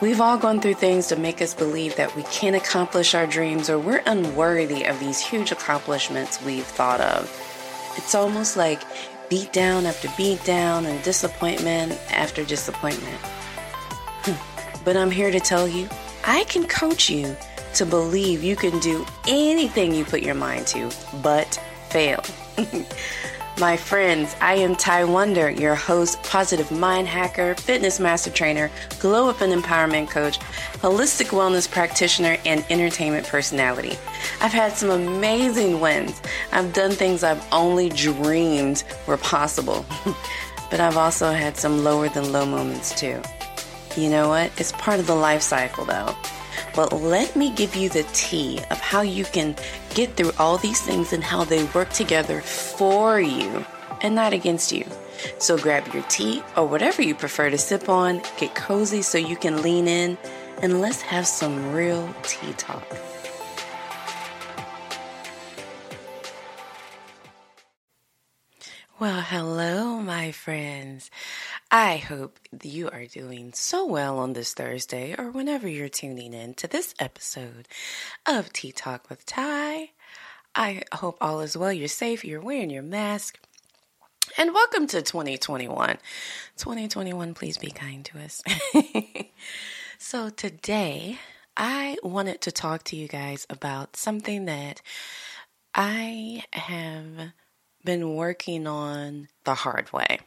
We've all gone through things to make us believe that we can't accomplish our dreams or we're unworthy of these huge accomplishments we've thought of. It's almost like beat down after beat down and disappointment after disappointment. but I'm here to tell you, I can coach you to believe you can do anything you put your mind to, but fail. My friends, I am Ty Wonder, your host, positive mind hacker, fitness master trainer, glow up and empowerment coach, holistic wellness practitioner, and entertainment personality. I've had some amazing wins. I've done things I've only dreamed were possible. but I've also had some lower than low moments too. You know what? It's part of the life cycle though. But let me give you the tea of how you can get through all these things and how they work together for you and not against you. So grab your tea or whatever you prefer to sip on, get cozy so you can lean in, and let's have some real tea talk. Well, hello, my friends. I hope you are doing so well on this Thursday or whenever you're tuning in to this episode of Tea Talk with Ty. I hope all is well. You're safe, you're wearing your mask. And welcome to 2021. 2021, please be kind to us. so, today I wanted to talk to you guys about something that I have been working on the hard way.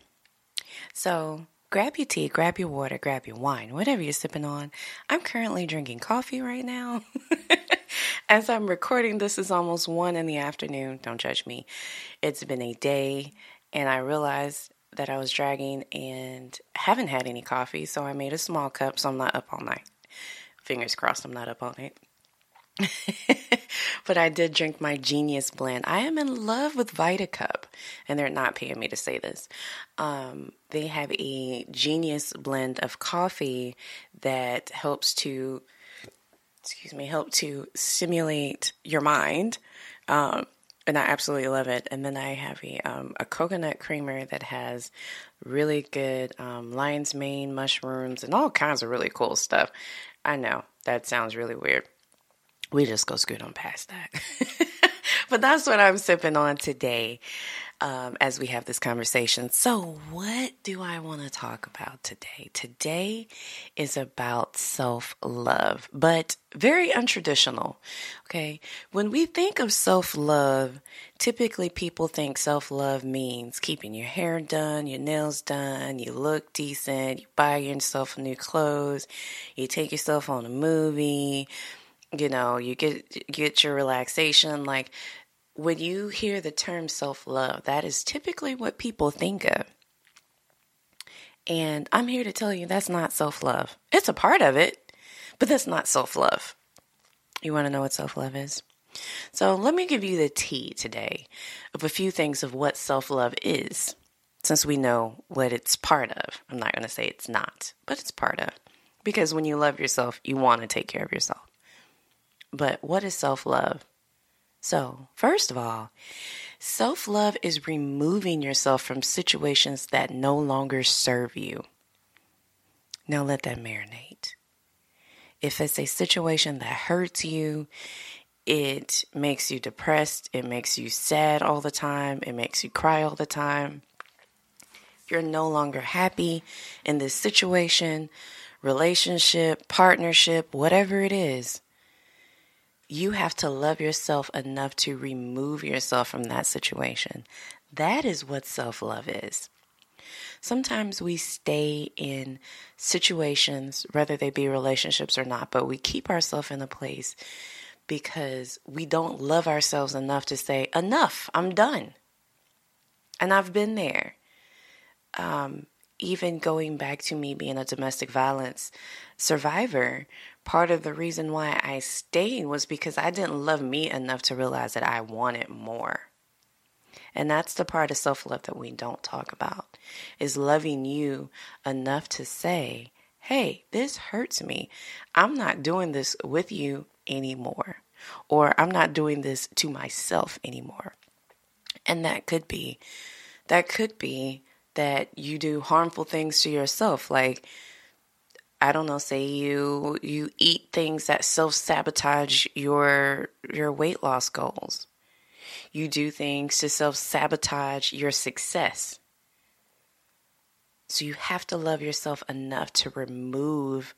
So grab your tea, grab your water, grab your wine, whatever you're sipping on. I'm currently drinking coffee right now. As I'm recording, this is almost one in the afternoon. Don't judge me. It's been a day, and I realized that I was dragging and haven't had any coffee, so I made a small cup so I'm not up all night. Fingers crossed, I'm not up all night. but I did drink my Genius blend. I am in love with VitaCup, and they're not paying me to say this. Um, they have a Genius blend of coffee that helps to, excuse me, help to stimulate your mind. Um, and I absolutely love it. And then I have a um, a coconut creamer that has really good um, lion's mane mushrooms and all kinds of really cool stuff. I know that sounds really weird we just go scoot on past that. but that's what I'm sipping on today um, as we have this conversation. So, what do I want to talk about today? Today is about self love, but very untraditional. Okay. When we think of self love, typically people think self love means keeping your hair done, your nails done, you look decent, you buy yourself new clothes, you take yourself on a movie you know, you get get your relaxation like when you hear the term self-love, that is typically what people think of. And I'm here to tell you that's not self-love. It's a part of it, but that's not self-love. You want to know what self-love is? So, let me give you the tea today of a few things of what self-love is since we know what it's part of. I'm not going to say it's not, but it's part of. Because when you love yourself, you want to take care of yourself. But what is self love? So, first of all, self love is removing yourself from situations that no longer serve you. Now let that marinate. If it's a situation that hurts you, it makes you depressed, it makes you sad all the time, it makes you cry all the time. You're no longer happy in this situation, relationship, partnership, whatever it is you have to love yourself enough to remove yourself from that situation. That is what self love is. Sometimes we stay in situations, whether they be relationships or not, but we keep ourselves in a place because we don't love ourselves enough to say, Enough, I'm done. And I've been there. Um, even going back to me being a domestic violence survivor, part of the reason why I stayed was because I didn't love me enough to realize that I wanted more. And that's the part of self love that we don't talk about is loving you enough to say, hey, this hurts me. I'm not doing this with you anymore. Or I'm not doing this to myself anymore. And that could be, that could be that you do harmful things to yourself. Like, I don't know, say you you eat things that self-sabotage your your weight loss goals. You do things to self-sabotage your success. So you have to love yourself enough to remove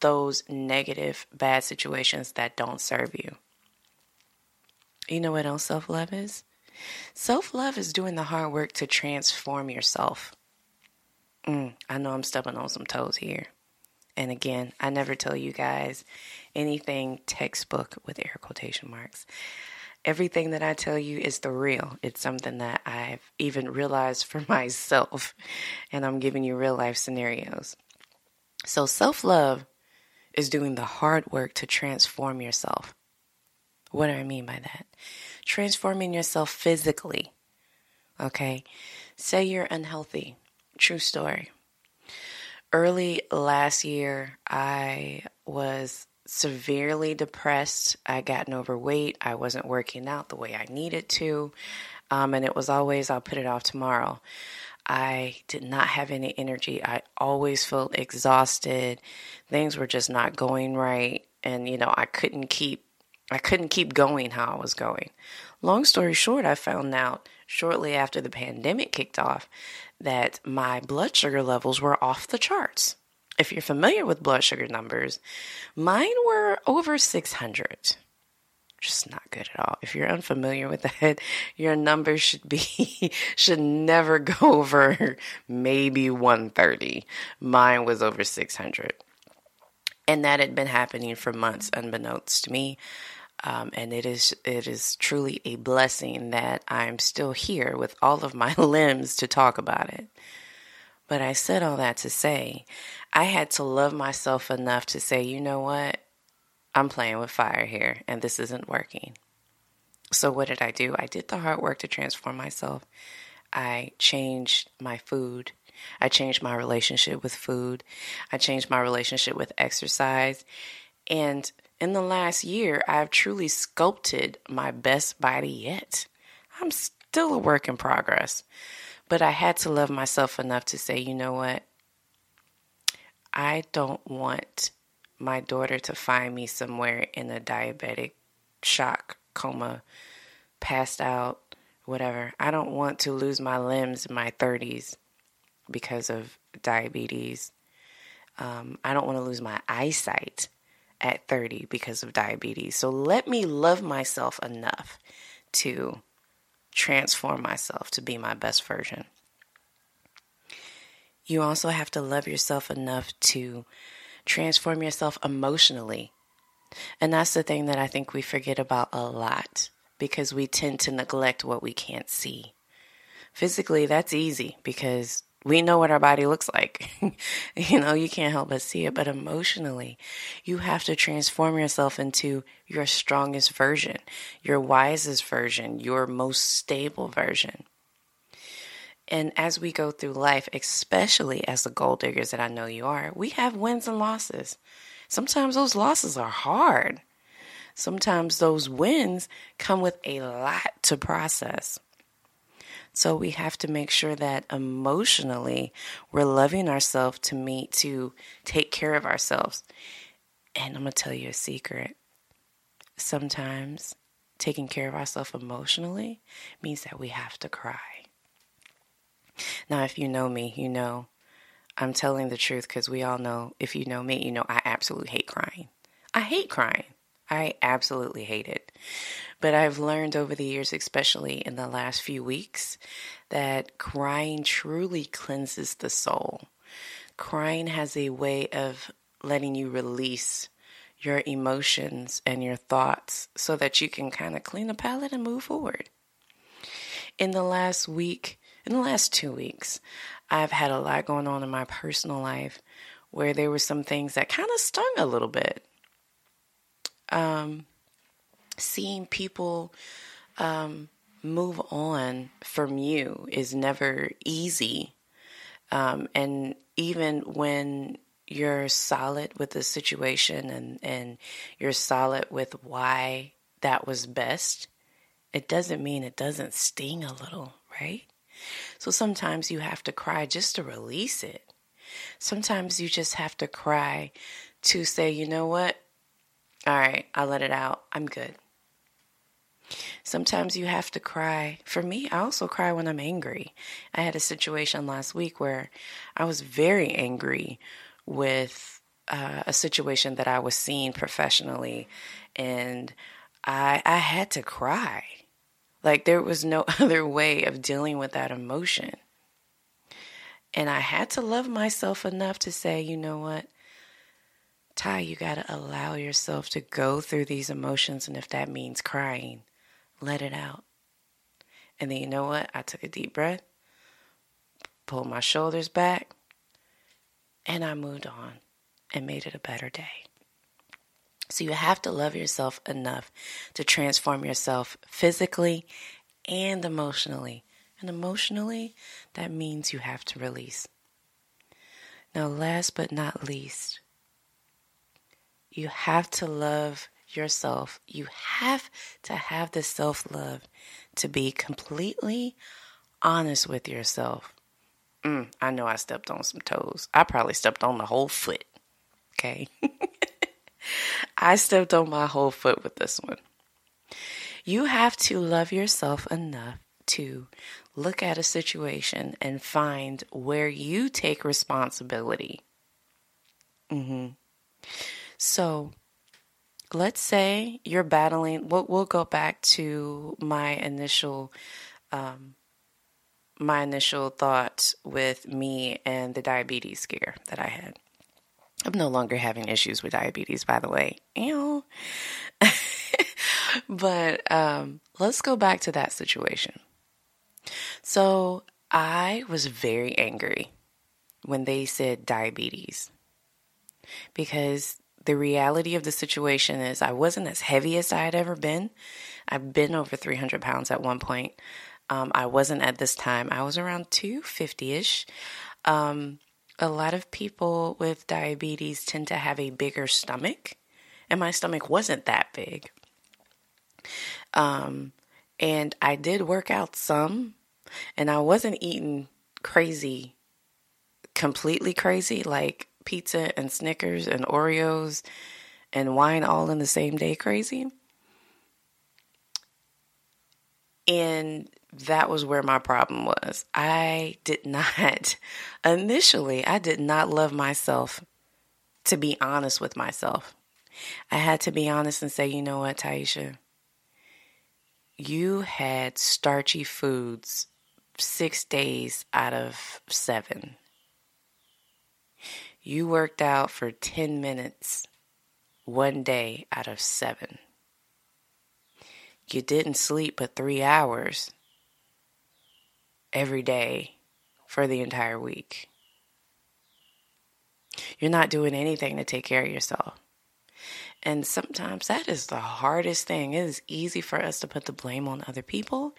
those negative bad situations that don't serve you. You know what else self-love is? Self-love is doing the hard work to transform yourself. Mm, I know I'm stepping on some toes here. And again, I never tell you guys anything textbook with air quotation marks. Everything that I tell you is the real. It's something that I've even realized for myself. And I'm giving you real life scenarios. So, self love is doing the hard work to transform yourself. What do I mean by that? Transforming yourself physically. Okay? Say you're unhealthy. True story early last year, I was severely depressed. I gotten overweight. I wasn't working out the way I needed to. Um, and it was always, I'll put it off tomorrow. I did not have any energy. I always felt exhausted. Things were just not going right. And, you know, I couldn't keep, I couldn't keep going how I was going. Long story short, I found out shortly after the pandemic kicked off that my blood sugar levels were off the charts. If you're familiar with blood sugar numbers, mine were over 600. Just not good at all. If you're unfamiliar with that, your numbers should be should never go over maybe 130. Mine was over 600. And that had been happening for months unbeknownst to me. Um, and it is it is truly a blessing that I'm still here with all of my limbs to talk about it. But I said all that to say I had to love myself enough to say, you know what? I'm playing with fire here and this isn't working. So what did I do? I did the hard work to transform myself. I changed my food. I changed my relationship with food. I changed my relationship with exercise. And in the last year, I've truly sculpted my best body yet. I'm still a work in progress, but I had to love myself enough to say, you know what? I don't want my daughter to find me somewhere in a diabetic shock, coma, passed out, whatever. I don't want to lose my limbs in my 30s because of diabetes. Um, I don't want to lose my eyesight at 30 because of diabetes. So let me love myself enough to transform myself to be my best version. You also have to love yourself enough to transform yourself emotionally. And that's the thing that I think we forget about a lot because we tend to neglect what we can't see. Physically, that's easy because we know what our body looks like. you know, you can't help but see it. But emotionally, you have to transform yourself into your strongest version, your wisest version, your most stable version. And as we go through life, especially as the gold diggers that I know you are, we have wins and losses. Sometimes those losses are hard. Sometimes those wins come with a lot to process. So we have to make sure that emotionally we're loving ourselves to meet to take care of ourselves. And I'm going to tell you a secret. Sometimes taking care of ourselves emotionally means that we have to cry. Now, if you know me, you know I'm telling the truth because we all know, if you know me, you know I absolutely hate crying. I hate crying. I absolutely hate it. But I've learned over the years, especially in the last few weeks, that crying truly cleanses the soul. Crying has a way of letting you release your emotions and your thoughts so that you can kind of clean the palate and move forward. In the last week, in the last two weeks, I've had a lot going on in my personal life where there were some things that kind of stung a little bit. Um, seeing people um, move on from you is never easy. Um, and even when you're solid with the situation and, and you're solid with why that was best, it doesn't mean it doesn't sting a little, right? So sometimes you have to cry just to release it. Sometimes you just have to cry to say, you know what? All right, I let it out. I'm good. Sometimes you have to cry. For me, I also cry when I'm angry. I had a situation last week where I was very angry with uh, a situation that I was seeing professionally, and I I had to cry. Like there was no other way of dealing with that emotion. And I had to love myself enough to say, you know what? Ty, you got to allow yourself to go through these emotions. And if that means crying, let it out. And then you know what? I took a deep breath, pulled my shoulders back, and I moved on and made it a better day. So you have to love yourself enough to transform yourself physically and emotionally. And emotionally, that means you have to release. Now, last but not least, you have to love yourself. You have to have the self love to be completely honest with yourself. Mm, I know I stepped on some toes. I probably stepped on the whole foot. Okay. I stepped on my whole foot with this one. You have to love yourself enough to look at a situation and find where you take responsibility. Mm-hmm. So, let's say you're battling. We'll, we'll go back to my initial, um, my initial thought with me and the diabetes scare that I had. I'm no longer having issues with diabetes, by the way. Ew. but um, let's go back to that situation. So I was very angry when they said diabetes because the reality of the situation is I wasn't as heavy as I had ever been. I've been over 300 pounds at one point. Um, I wasn't at this time. I was around 250 ish. Um, a lot of people with diabetes tend to have a bigger stomach, and my stomach wasn't that big. Um, and I did work out some, and I wasn't eating crazy, completely crazy, like pizza and Snickers and Oreos and wine all in the same day crazy. And that was where my problem was. I did not, initially, I did not love myself to be honest with myself. I had to be honest and say, you know what, Taisha? You had starchy foods six days out of seven. You worked out for 10 minutes one day out of seven. You didn't sleep but three hours every day for the entire week. You're not doing anything to take care of yourself. And sometimes that is the hardest thing. It is easy for us to put the blame on other people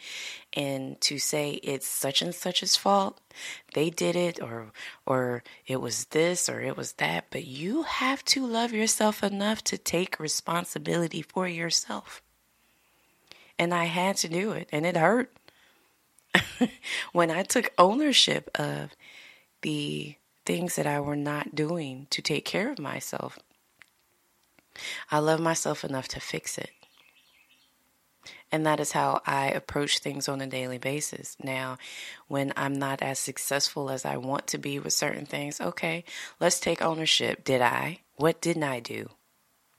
and to say it's such and such's fault. They did it or or it was this or it was that, but you have to love yourself enough to take responsibility for yourself. And I had to do it and it hurt. when I took ownership of the things that I were not doing to take care of myself, I love myself enough to fix it. And that is how I approach things on a daily basis. Now, when I'm not as successful as I want to be with certain things, okay, let's take ownership. Did I? What didn't I do?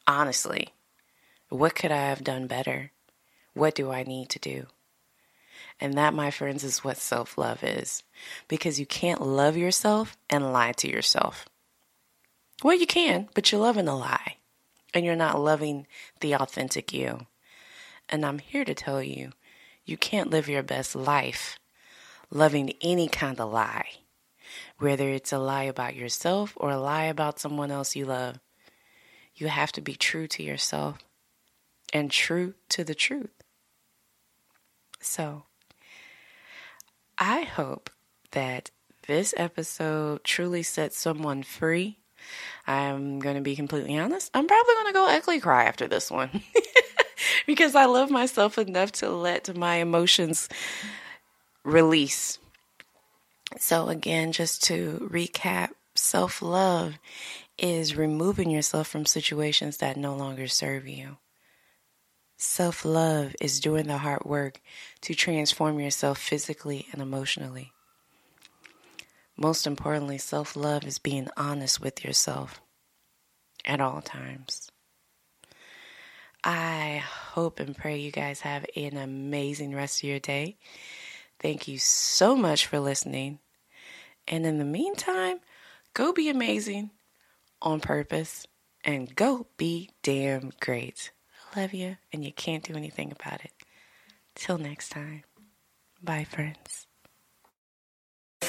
Honestly, what could I have done better? What do I need to do? And that, my friends, is what self love is. Because you can't love yourself and lie to yourself. Well, you can, but you're loving a lie and you're not loving the authentic you. And I'm here to tell you, you can't live your best life loving any kind of lie, whether it's a lie about yourself or a lie about someone else you love. You have to be true to yourself and true to the truth. So, I hope that this episode truly sets someone free I'm going to be completely honest. I'm probably going to go ugly cry after this one because I love myself enough to let my emotions release. So, again, just to recap Self love is removing yourself from situations that no longer serve you. Self love is doing the hard work to transform yourself physically and emotionally. Most importantly, self love is being honest with yourself at all times. I hope and pray you guys have an amazing rest of your day. Thank you so much for listening. And in the meantime, go be amazing on purpose and go be damn great. I love you, and you can't do anything about it. Till next time. Bye, friends.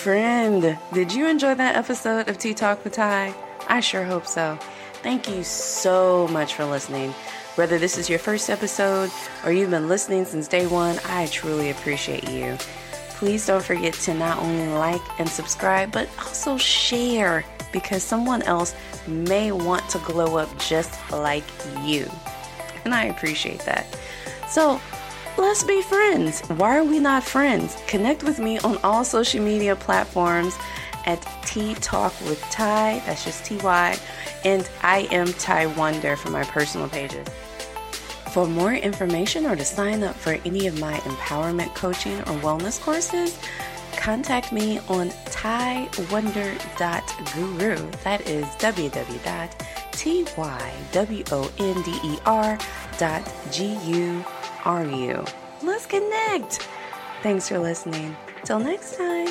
Friend, did you enjoy that episode of Tea Talk with Ty? I sure hope so. Thank you so much for listening. Whether this is your first episode or you've been listening since day one, I truly appreciate you. Please don't forget to not only like and subscribe, but also share because someone else may want to glow up just like you. And I appreciate that. So, let's be friends. Why are we not friends? Connect with me on all social media platforms at Tea Talk with Ty. That's just T Y. And I am Ty Wonder for my personal pages. For more information or to sign up for any of my empowerment coaching or wellness courses, contact me on tywonder.guru. That is www.tywonder.guru. Let's connect. Thanks for listening. Till next time.